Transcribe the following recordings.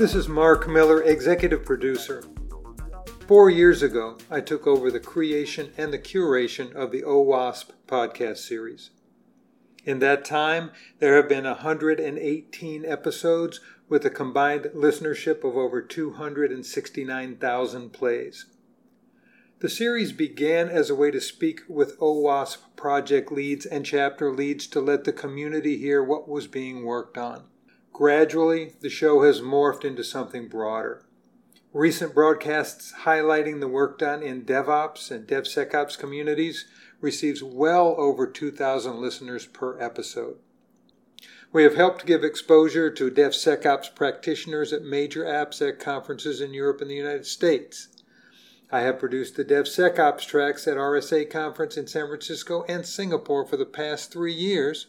This is Mark Miller, executive producer. Four years ago, I took over the creation and the curation of the OWASP podcast series. In that time, there have been 118 episodes with a combined listenership of over 269,000 plays. The series began as a way to speak with OWASP project leads and chapter leads to let the community hear what was being worked on. Gradually, the show has morphed into something broader. Recent broadcasts highlighting the work done in DevOps and DevSecOps communities receives well over 2,000 listeners per episode. We have helped give exposure to DevSecOps practitioners at major AppSec conferences in Europe and the United States. I have produced the DevSecOps tracks at RSA conference in San Francisco and Singapore for the past three years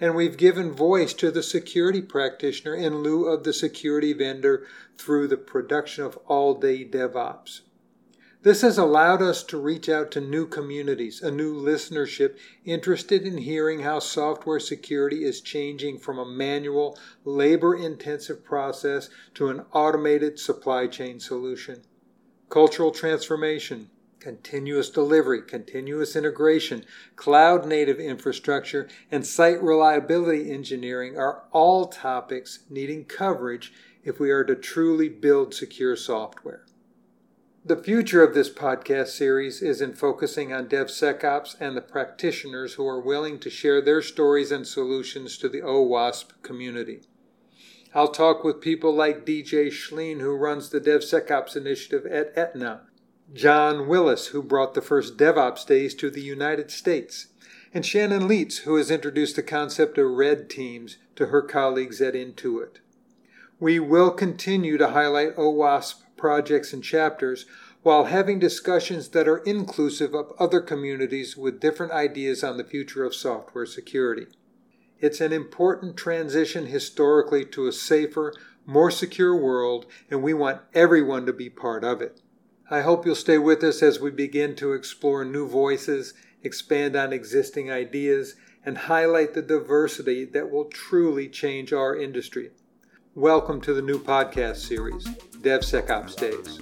and we've given voice to the security practitioner in lieu of the security vendor through the production of all day DevOps. This has allowed us to reach out to new communities, a new listenership interested in hearing how software security is changing from a manual, labor intensive process to an automated supply chain solution. Cultural transformation, continuous delivery, continuous integration, cloud native infrastructure, and site reliability engineering are all topics needing coverage if we are to truly build secure software. The future of this podcast series is in focusing on DevSecOps and the practitioners who are willing to share their stories and solutions to the OWASP community. I'll talk with people like DJ Schleen, who runs the DevSecOps initiative at Aetna, John Willis, who brought the first DevOps days to the United States, and Shannon Lietz, who has introduced the concept of red teams to her colleagues at Intuit. We will continue to highlight OWASP projects and chapters while having discussions that are inclusive of other communities with different ideas on the future of software security. It's an important transition historically to a safer, more secure world, and we want everyone to be part of it. I hope you'll stay with us as we begin to explore new voices, expand on existing ideas, and highlight the diversity that will truly change our industry. Welcome to the new podcast series, DevSecOps Days.